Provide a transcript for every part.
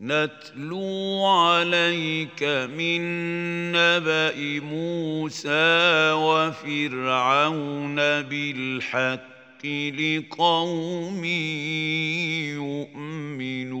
نتلو عليك من نبأ موسى وفرعون بالحق لقوم يؤمنون.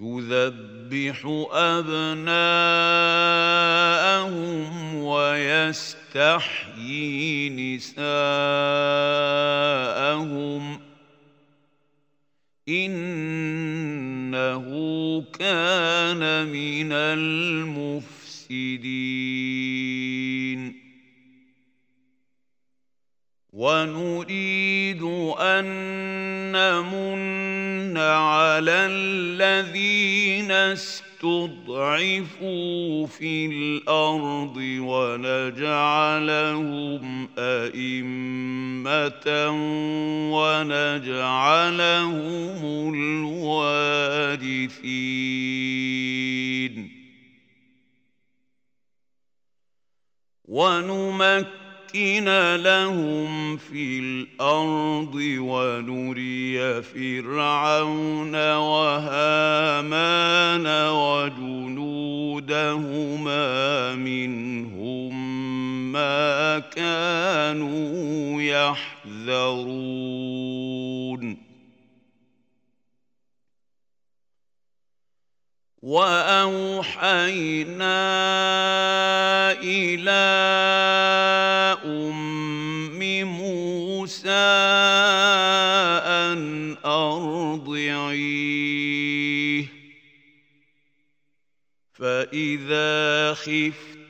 يذبح أبناءهم ويستحيي نساءهم إنه كان من المفسدين ونريد أن نمن على الذين استضعفوا في الأرض ونجعلهم أئمة ونجعلهم الوارثين. ونمكن نمكن لهم في الأرض ونري فرعون وهامان وجنودهما منهم ما كانوا يحذرون. وأوحينا إلى أم موسى أن أرضعيه. فإذا خفت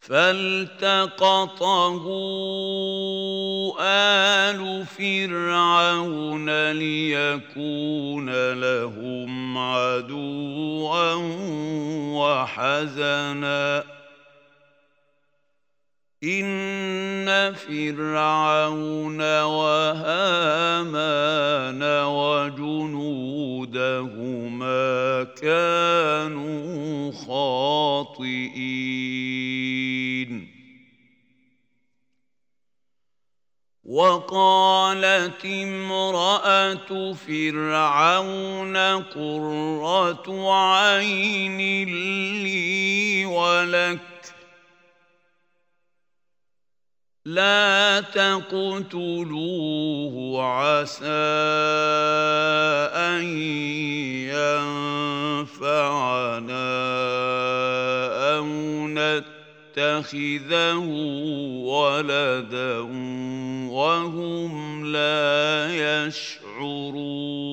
فالتقطه آل فرعون ليكون لهم عدوا وحزنا. إن فرعون وهامان وجنودهما كانوا خاطئين وقالت امرأة فرعون قرة عين لي ولك لا تقتلوه عسى أن ينفعنا أو نتخذه ولدا وهم لا يشعرون.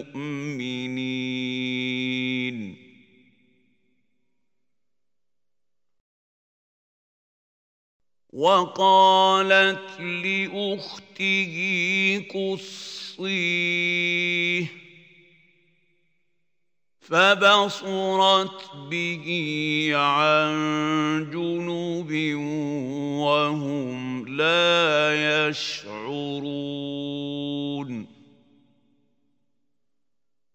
وقالت لأخته قصيه فبصرت به عن جنوب وهم لا يشعرون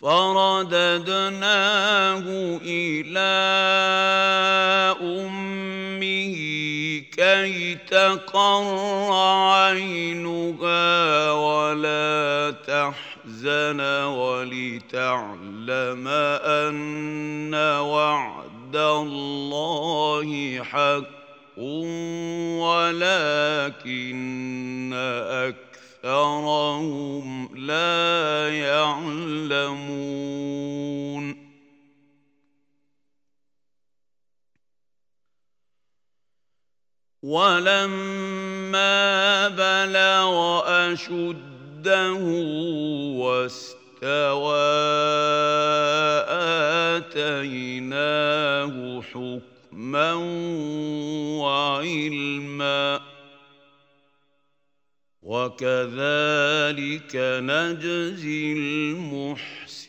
فرددناه إلى أمه كي تقر عينها ولا تحزن ولتعلم أن وعد الله حق ولكن أكثرهم لا يعلمون. ولما بلغ أشده واستوى آتيناه حكما وعلما وكذلك نجزي المحسنين.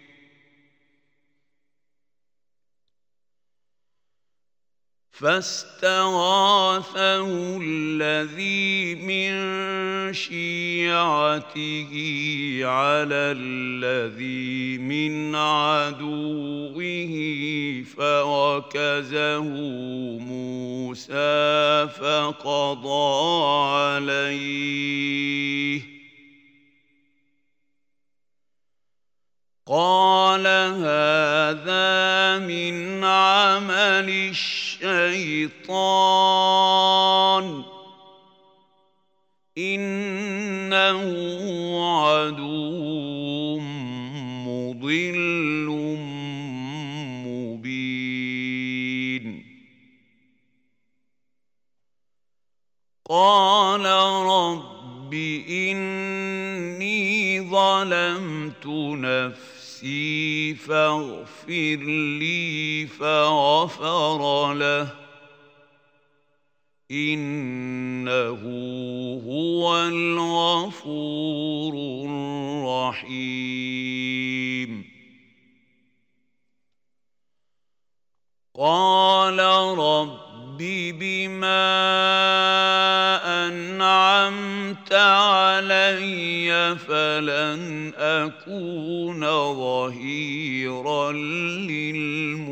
فاستغاثه الذي من شيعته على الذي من عدوه فوكزه موسى فقضى عليه. قال هذا من عمل الشيطان. إنه عدو مضل مبين. قال رب إني ظلمت نفسي نفسي فاغفر لي فغفر له. إنه هو الغفور الرحيم. قال رب بما انعمت علي فلن اكون ظهيرا للمجرمين.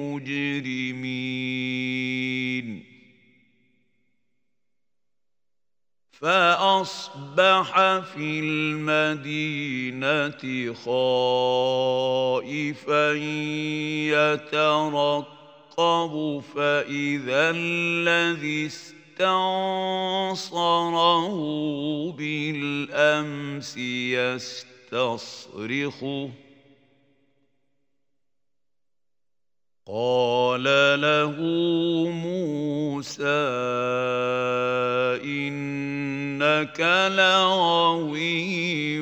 فاصبح في المدينة خائفا يترقب فاذا الذي استنصره بالأمس يستصرخه. قال له موسى إنك لغوي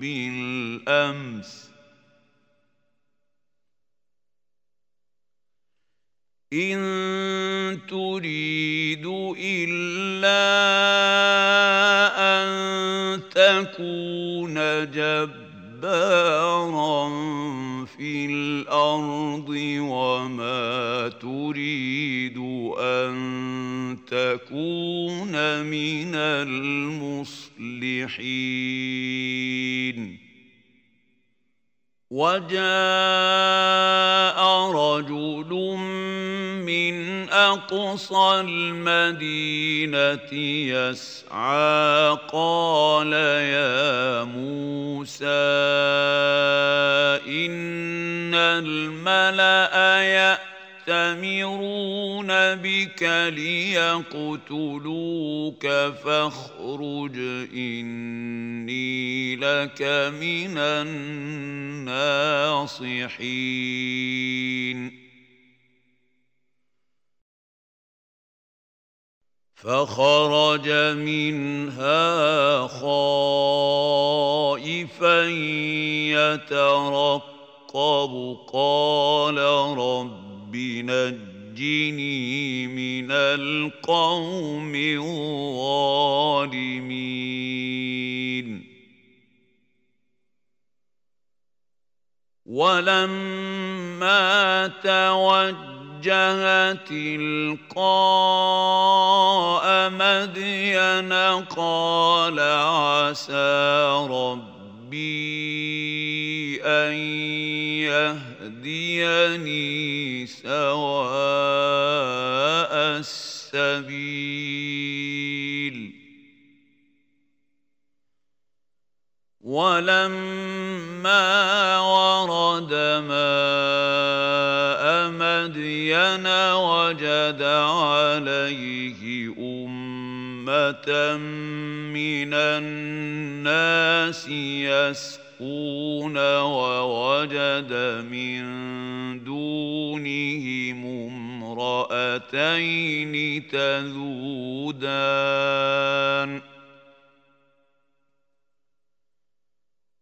بالأمس. إن تريد إلا أن تكون جبارا في الأرض وما تريد أن تكون من المصلحين. وجاء رجل من أقصى المدينة يسعى قال يا موسى إن الملأ ياتمرون بك ليقتلوك فاخرج اني لك من الناصحين فخرج منها خائفا يترقب قال رب نجني من القوم الظالمين. ولما توجه تلقاء مدين قال عسى ربي أن يهديني سواء السبيل ولما ورد ماء مدين وجد عليه من الناس يسقون ووجد من دونهم امرأتين تذودان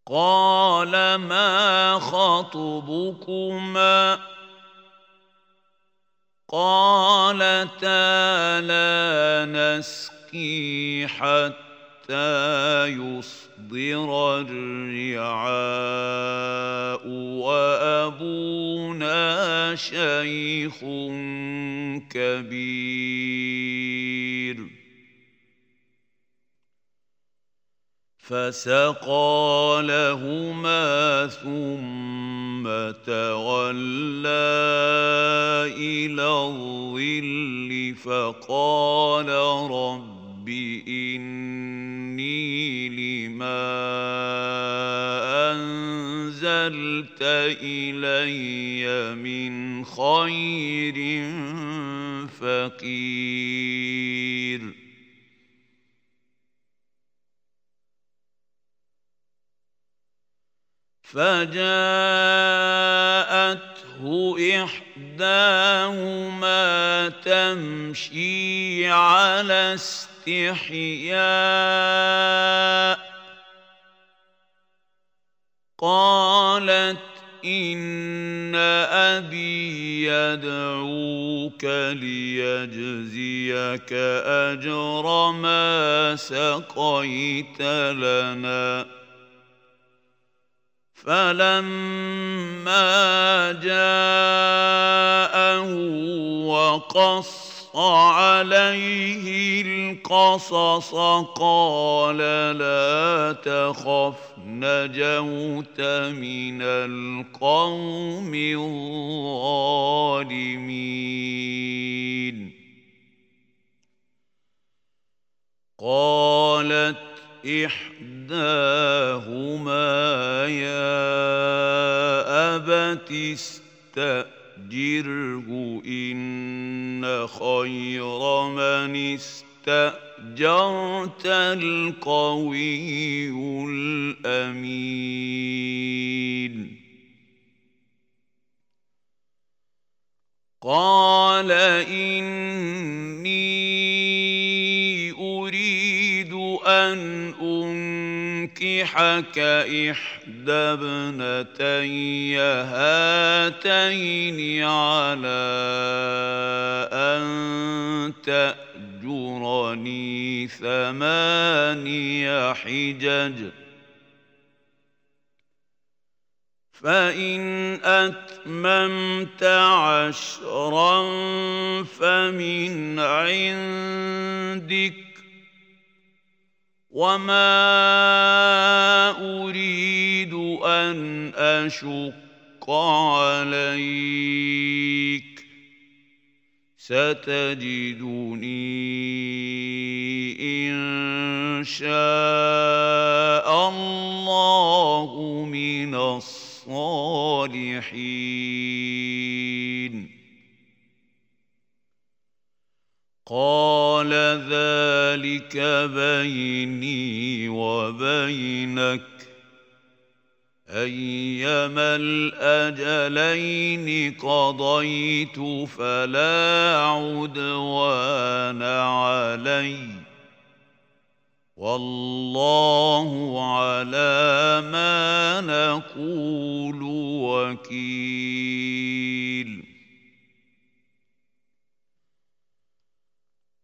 قال ما خطبكما قالتا لا نسقي حتى يصدر الرعاء وأبونا شيخ كبير. فسقى لهما ثم تولى إلى الظل فقال رب اني لما انزلت الي من خير فقير فجاءته إحداهما تمشي على استحياء قالت إن أبي يدعوك ليجزيك أجر ما سقيت لنا. فلما جاءه وقص عليه القصص قال لا تخف نجوت من القوم الظالمين. قالت إحداهما يا أبت استاجره ان خير من استاجرت القوي الامين. قال اني أن أنكحك إحدى ابنتي هاتين على أن تأجرني ثماني حجج. فإن أتممت عشرا فمن عندك وما اريد ان اشق عليك ستجدني ان شاء الله من الصالحين قال ذلك بيني وبينك. أيما الأجلين قضيت فلا عدوان علي. والله على ما نقول وكيل.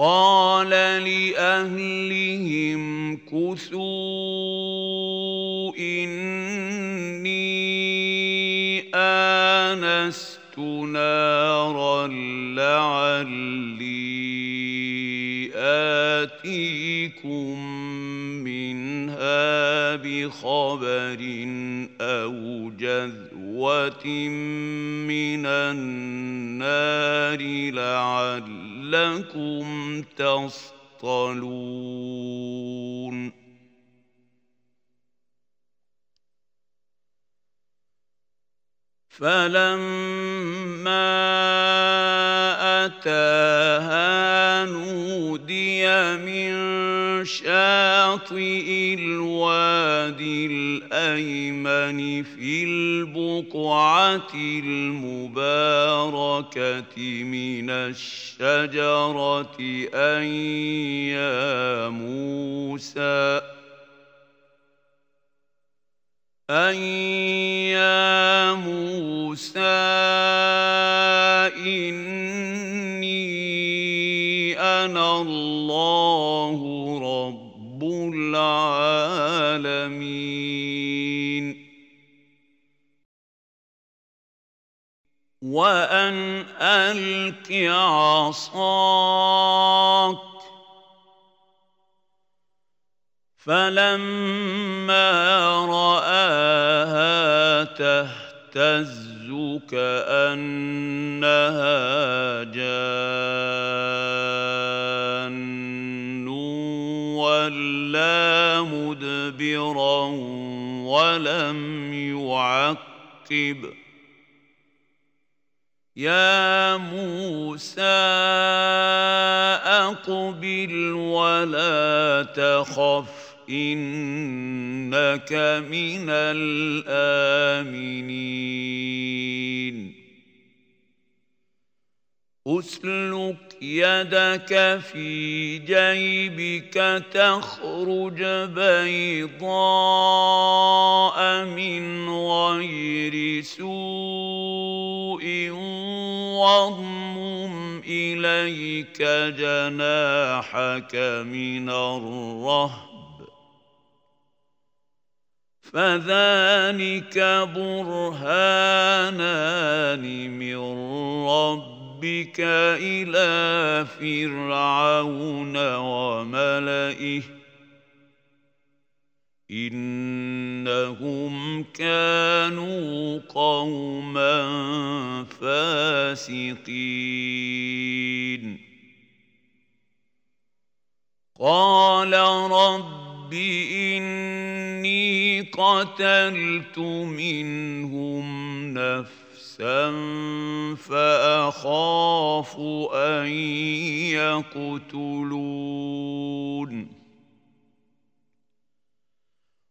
قال لأهلهم كثوا إني آنست نارا لعلي آتيكم منها بخبر أو جذوة من النار لعلكم تصطلون فلما أتاها نودي من شاطئ الوادي الأيمن في البقعة المباركة من الشجرة أن يا موسى أن يا موسى وأن ألق عصاك. فلما رآها تهتز كأنها جان ولا مدبرا ولم يعقب. يا موسى أقبل ولا تخف إنك من الآمنين. أسلك يدك في جيبك تخرج بيضاء واضمم اليك جناحك من الرهب فذلك برهانان من ربك إلى فرعون وملئه إنهم كانوا قوما فاسقين. قال رب إني قتلت منهم نفسا فأخاف أن يقتلون.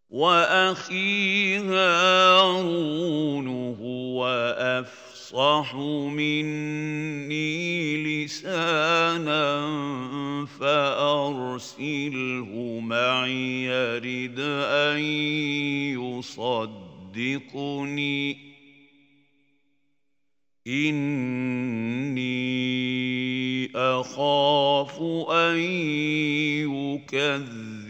وأخي هارون هو أفصح مني لسانا فأرسله معي يرد أن يصدقني. إني أخاف أن يكذبون.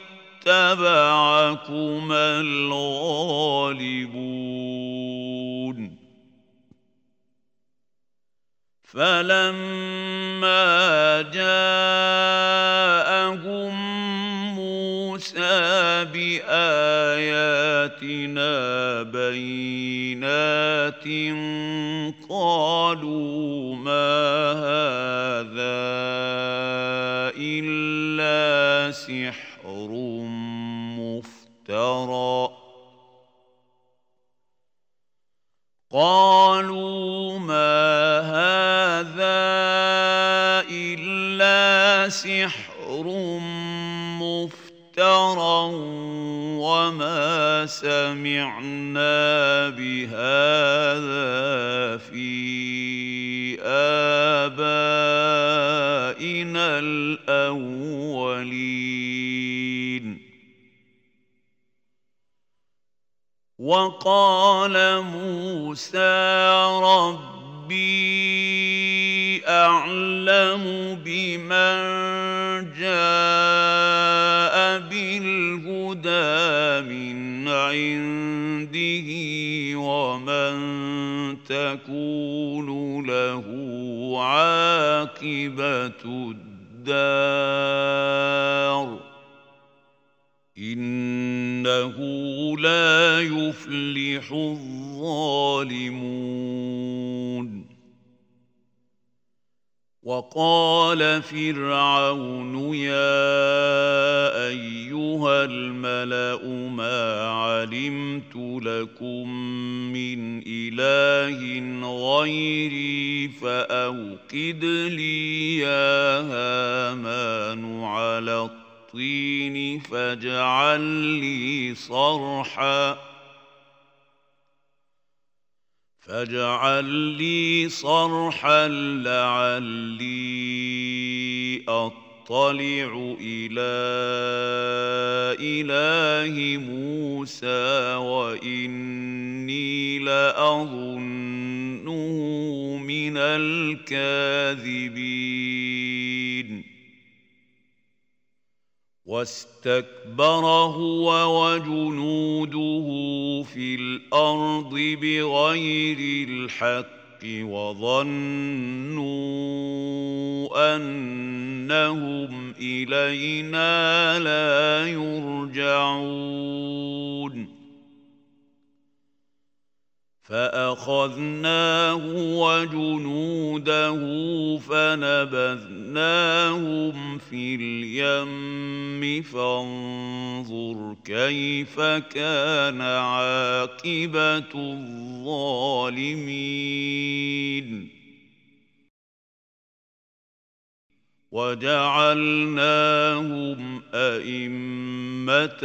الغالبون. فلما جاءهم موسى بآياتنا بينات قالوا ما هذا إلا سحر. مفترى قالوا ما هذا إلا سحر مفترى وما سمعنا بهذا في آبائنا الأولين. وقال موسى ربي أعلم بمن جاء بالهدى من عنده ومن تكون له عاقبة الدار إنه لا يفلح الظالمون. وقال فرعون يا أيها الملأ ما علمت لكم من إله غيري فأوقد لي يا هامان على الطين الطين فاجعل لي صرحا. فاجعل لي صرحا لعلي أطلع إلى إله موسى وإني لأظنه من الكاذبين. واستكبر هو وجنوده في الأرض بغير الحق وظنوا أنهم إلينا لا يرجعون فأخذناه وجنوده فنبذناهم في اليم فانظر كيف كان عاقبة الظالمين. وجعلناهم أئمة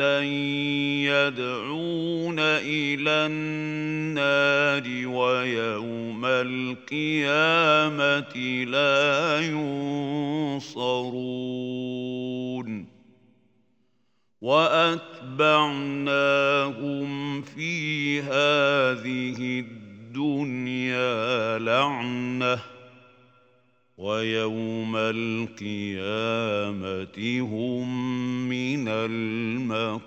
يدعون إلى النار ويوم القيامة لا ينصرون. وأتبعناهم في هذه الدنيا لعنةً. ويوم القيامة هم من المقبوحين.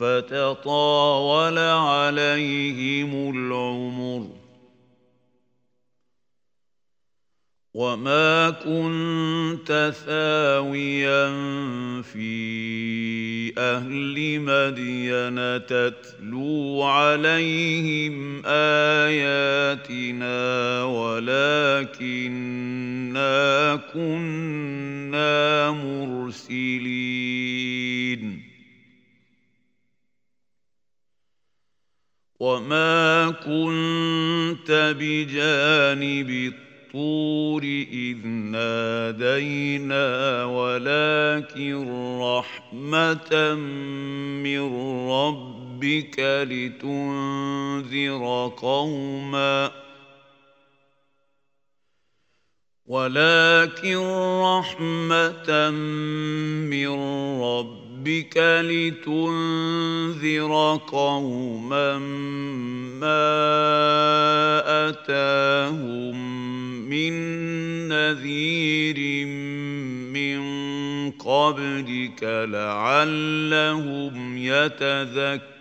فتطاول عليهم العمر وما كنت ثاويا في أهل مدين تتلو عليهم آياتنا ولكنا كنا مرسلين. وما كنت بجانب الطور إذ نادينا ولكن رحمة من ربك لتنذر قوما ولكن رحمة من ربك لتنذر قوما ما أتاهم من نذير من قبلك لعلهم يتذكرون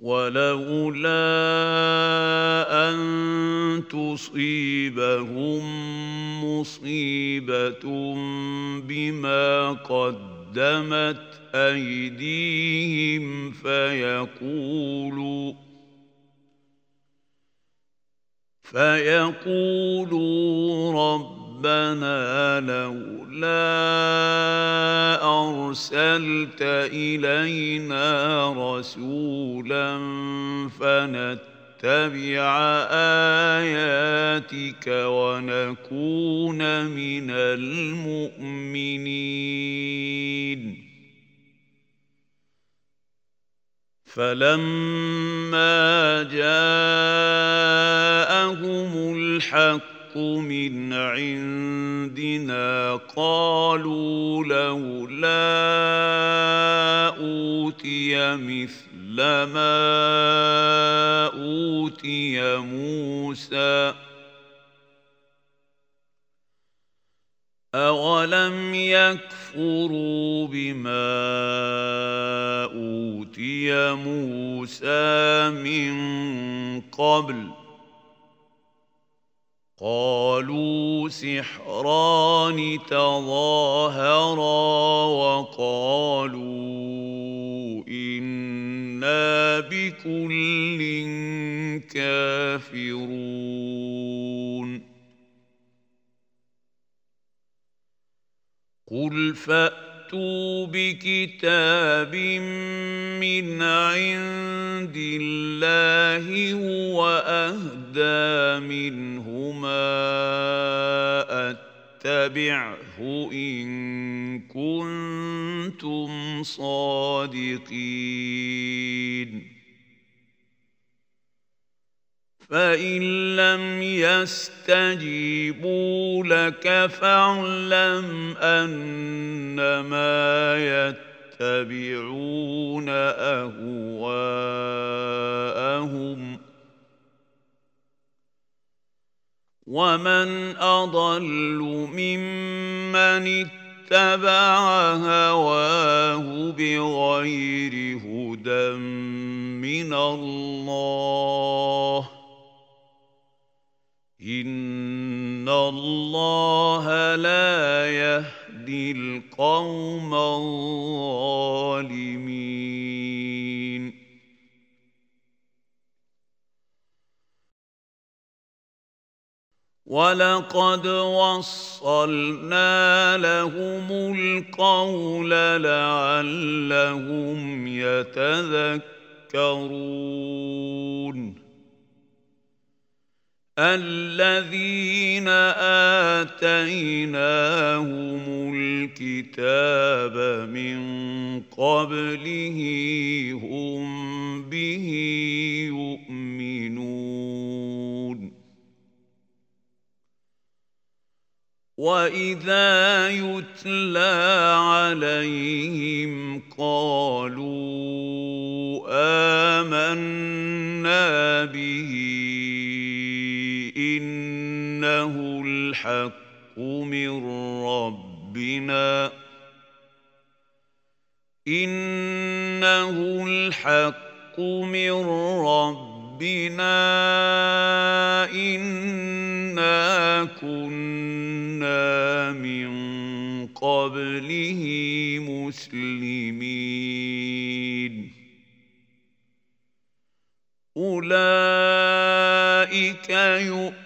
ولولا أن تصيبهم مصيبة بما قدمت أيديهم فيقولوا فيقولوا ربنا لولا أرسلت إلينا رسولا فنتبع آياتك ونكون من المؤمنين. فلما جاءهم الحق من عندنا قالوا لولا أوتي مثل ما أوتي موسى. أولم يكفروا بما أوتي موسى من قبل قالوا سحران تظاهرا وقالوا إنا بكل كافرون. قل فأتوا فاتوا بكتاب من عند الله هو اهدى منهما اتبعه ان كنتم صادقين فان لم يستجيبوا لك فاعلم انما يتبعون اهواءهم ومن اضل ممن اتبع هواه بغير هدى من الله ان الله لا يهدي القوم الظالمين ولقد وصلنا لهم القول لعلهم يتذكرون الذين آتيناهم الكتاب من قبله هم به يؤمنون. واذا يتلى عليهم قالوا امنا به الحق من ربنا إنه الحق من ربنا إنا كنا من قبله مسلمين أولئك يؤمنون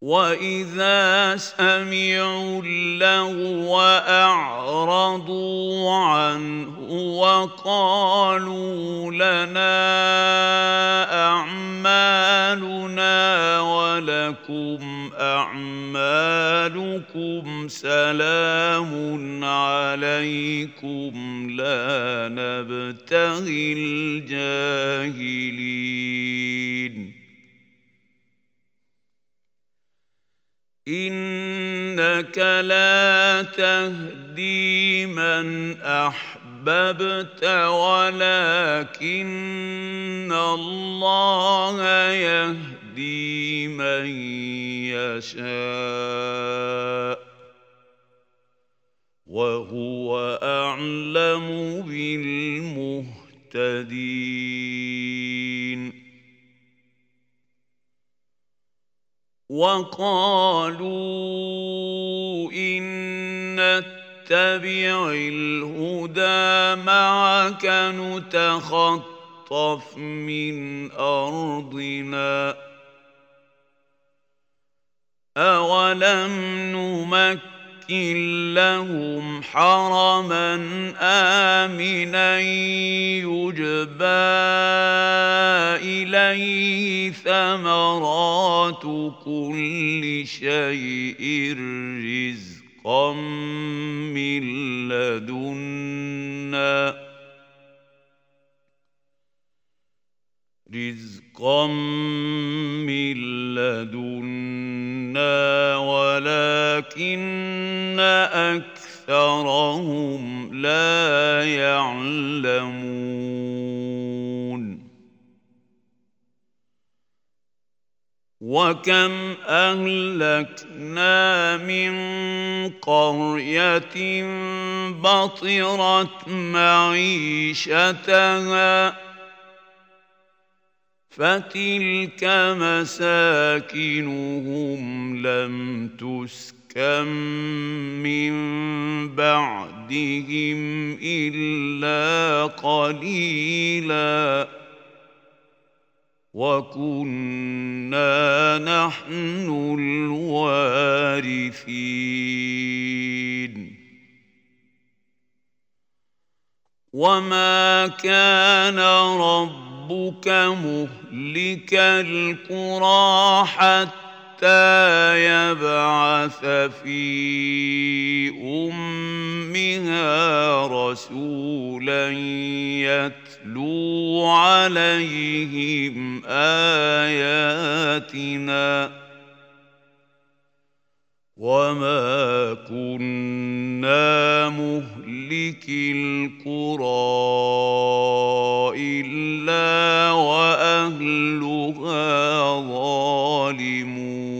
واذا سمعوا اللغو اعرضوا عنه وقالوا لنا اعمالنا ولكم اعمالكم سلام عليكم لا نبتغي الجاهلين إنك لا تهدي من أحببت ولكن الله يهدي من يشاء. وهو أعلم بالمهتدين. وقالوا إن نتبع الهدى معك نتخطف من أرضنا. أولم نمكن نمكن لهم حرما آمنا يجبى إليه ثمرات كل شيء رزقا من لدنا رزقا من لدنا ولكن اكثرهم لا يعلمون وكم اهلكنا من قريه بطرت معيشتها فتلك مساكنهم لم تسكن من بعدهم إلا قليلا. وكنا نحن الوارثين. وما كان ربك مهلك القرى حتى يبعث في أمها رسولا يتلو عليهم آياتنا. وما كنا مهلك القرى الا واهلها ظالمون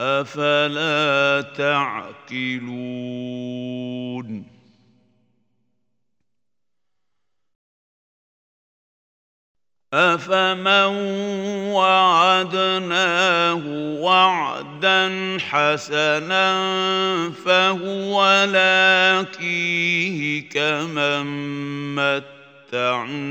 أفلا تعقلون؟ أفمن وعدناه وعدا حسنا فهو لاقيه كمن متعناه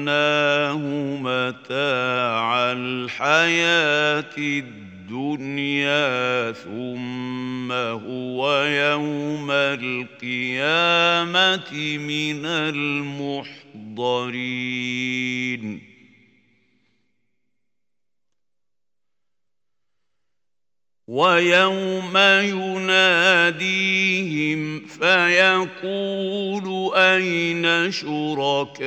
متاع الحياة الدنيا. الدنيا ثم هو يوم القيامة من المحضرين. ويوم يناديهم فيقول أين شركائي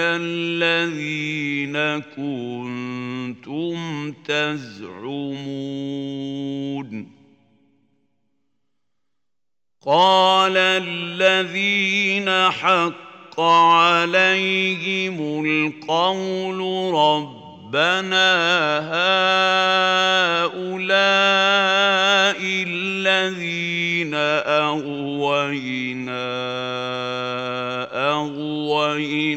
الذين كنتم تزعمون؟ قال الذين حق عليهم القول رب ربنا هؤلاء الذين أغوينا أغويناهم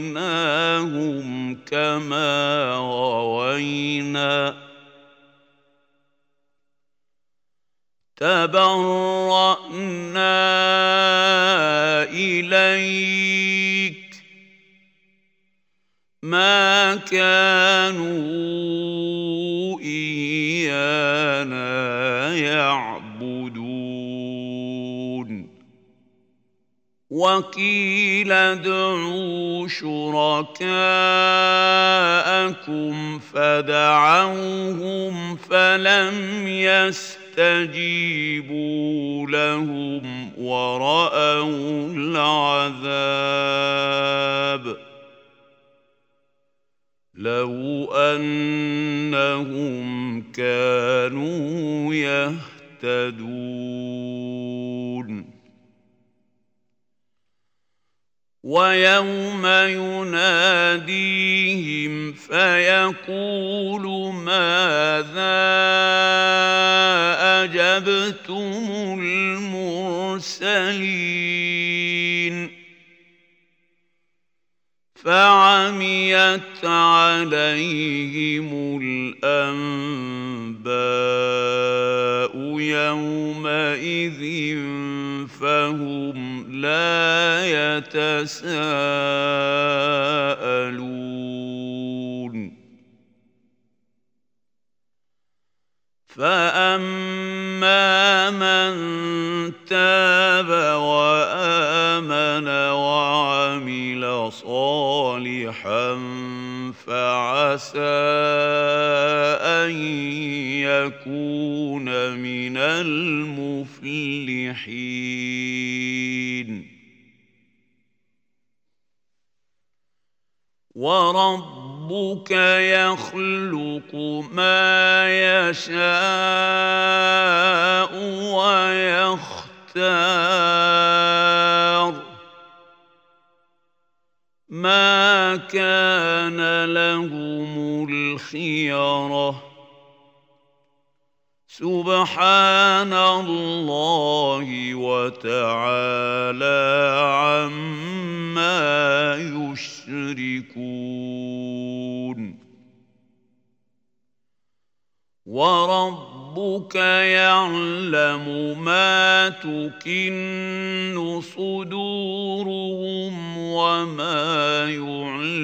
كما غوينا. تبرأنا إليك ما كانوا إيانا يعبدون. وقيل ادعوا شركاءكم فدعوهم فلم يستجيبوا لهم ورأوا العذاب. لو انهم كانوا يهتدون ويوم يناديهم فيقول ماذا اجبتم المرسلين فعميت عليهم الأنباء يومئذ فهم لا يتساءلون. فاما من تاب وامن وعمل صالحا فعسى ان يكون من المفلحين وربك يخلق ما يشاء ويختار. ما كان لهم الخيرة سبحان الله وتعالى عما يشركون. وربك يعلم ما تكن صدورهم وما يعلنون.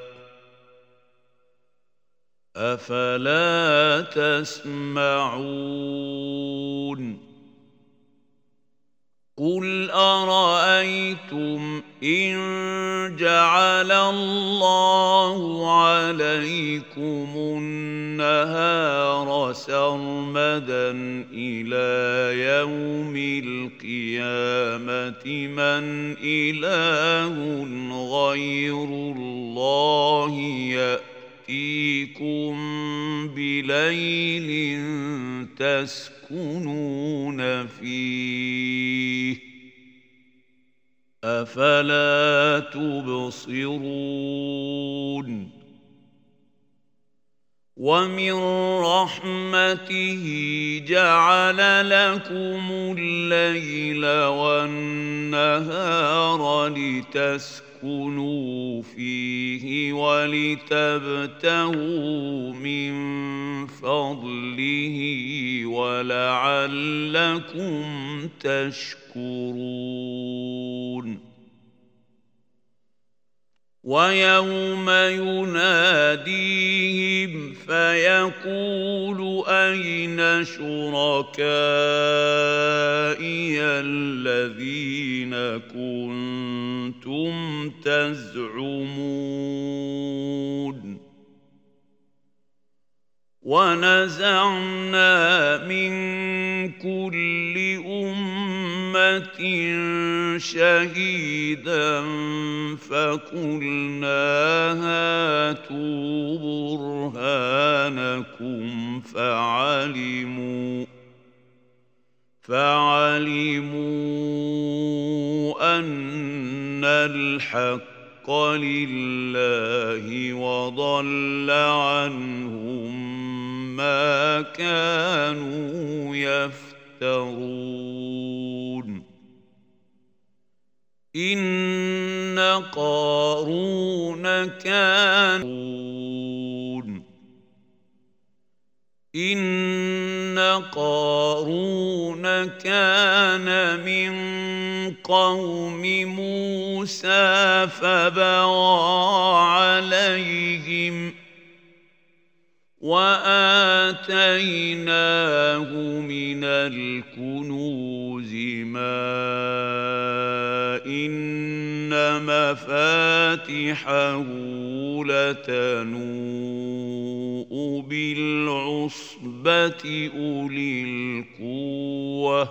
أفلا تسمعون قل أرأيتم إن جعل الله عليكم النهار سرمدا إلى يوم القيامة من إله غير الله ياتي ياتيكم بليل تسكنون فيه افلا تبصرون ومن رحمته جعل لكم الليل والنهار لتسكنوا لتسكنوا فيه ولتبتغوا من فضله ولعلكم تشكرون. ويوم يناديهم فيقول أين شركائي الذين كنتم تزعمون؟ ونزعنا من كل شهيدا فقلنا هاتوا برهانكم فعلموا فعلموا ان الحق لله وضل عنهم ما كانوا يفترون. إن قارون كان إن قارون كان من قوم موسى فبغى عليهم وآتيناه من الكنوز ما إن مفاتحه لتنوء بالعصبة أولي القوة.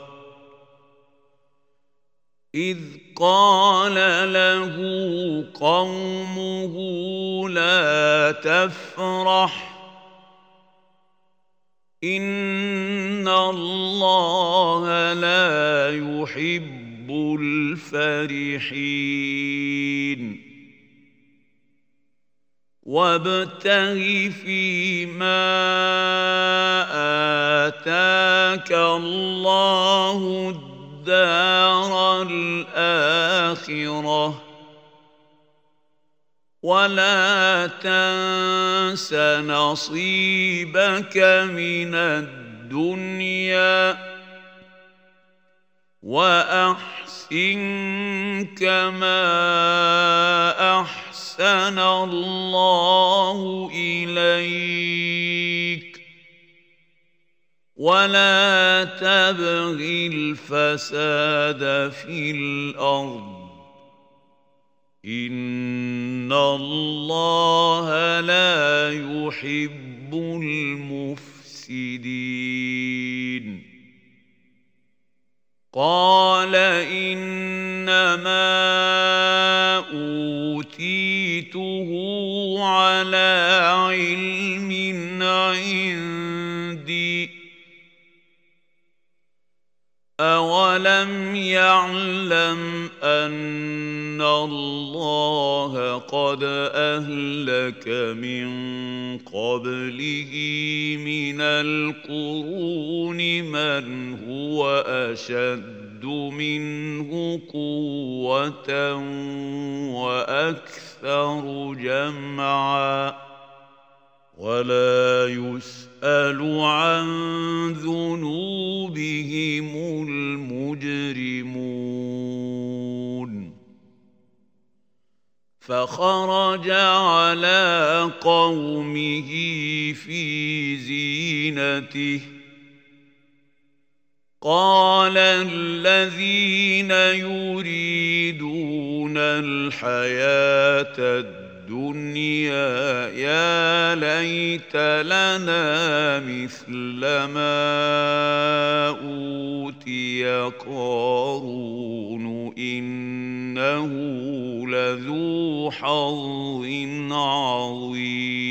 إذ قال له قومه لا تفرح إن الله لا يحب الفرحين وابتغ فيما آتاك الله الدار الآخرة ولا تنس نصيبك من الدنيا وأحسن كما أحسن الله إليك ولا تبغ الفساد في الأرض ان الله لا يحب المفسدين. قال انما اوتيته على علم عندي أولم يعلم أن الله قد أهلك من قبله من القرون من هو أشد منه قوة وأكثر جمعا ولا يسأل عن ذنوبهم المجرمون. فخرج على قومه في زينته. قال الذين يريدون الحياة الدنيا الدنيا يا ليت لنا مثل ما أوتي قارون إنه لذو حظ عظيم.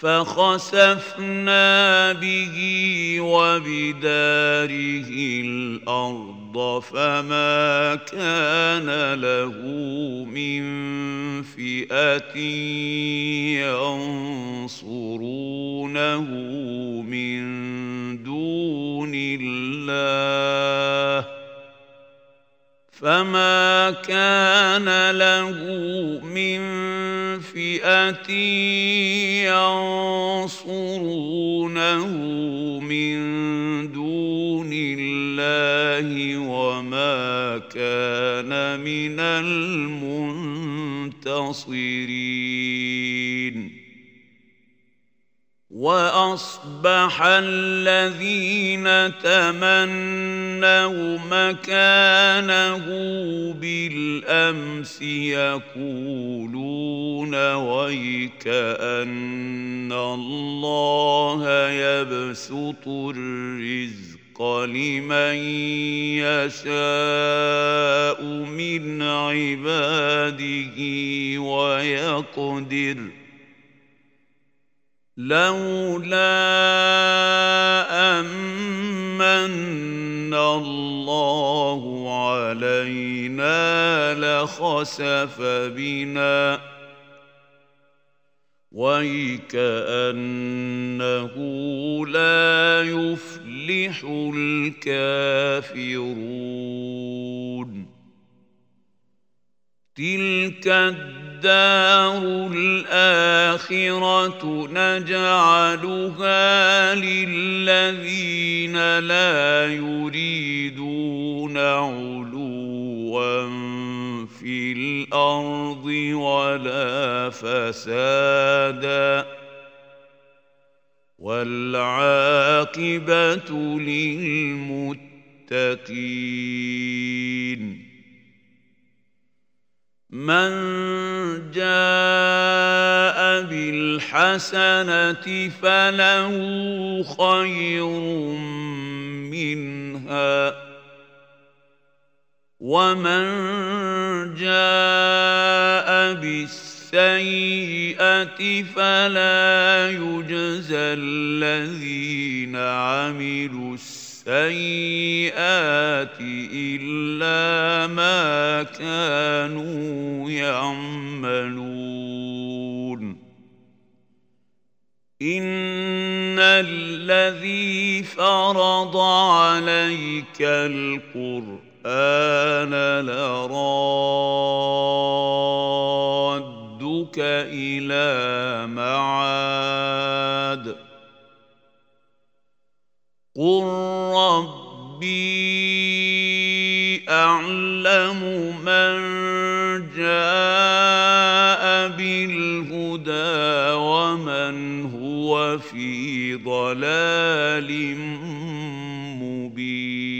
فخسفنا به وبداره الأرض فما كان له من فئة ينصرونه من دون الله فما كان له من فئه ينصرونه من دون الله وما كان من المنتصرين وأصبح الذين تمنوا مكانه بالأمس يقولون ويك أن الله يبسط الرزق لمن يشاء من عباده ويقدر لولا أمن الله علينا لخسف بنا. ويكأنه لا يفلح الكافرون. تلك الدنيا الدار الآخرة نجعلها للذين لا يريدون علوا في الأرض ولا فسادا والعاقبة للمتقين من جاء بالحسنة فله خير منها ومن جاء بالسيئة فلا يجزى الذين عملوا السيئة السيئات إلا ما كانوا يعملون. إن الذي فرض عليك القرآن لرادك إلى معاد. قل ربي أعلم من جاء بالهدى ومن هو في ضلال مبين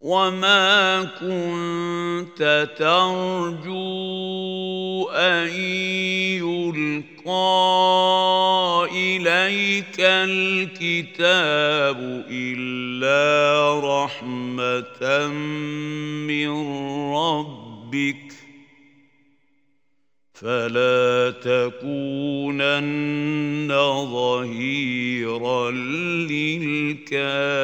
وما كنت ترجو أن يلقى إليك الكتاب إلا رحمة من ربك فلا تكونن ظهيرا للكافرين.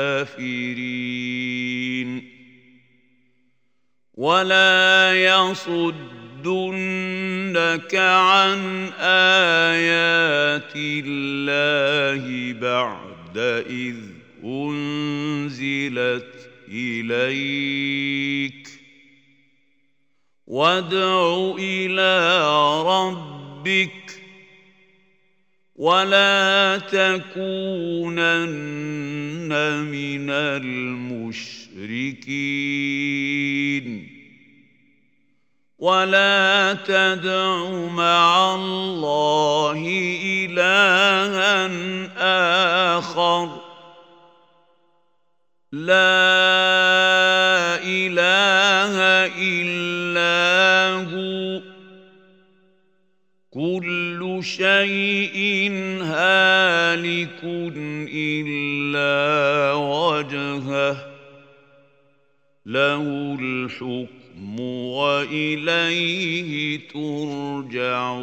ولا يصدنك عن آيات الله بعد إذ أنزلت إليك. وادع إلى ربك ولا تكونن من المشركين. ولا تدع مع الله إلها آخر. لا إله إلا هو. كل شيء هالك إلا وجهه. له الحكم وإليه ترجعون.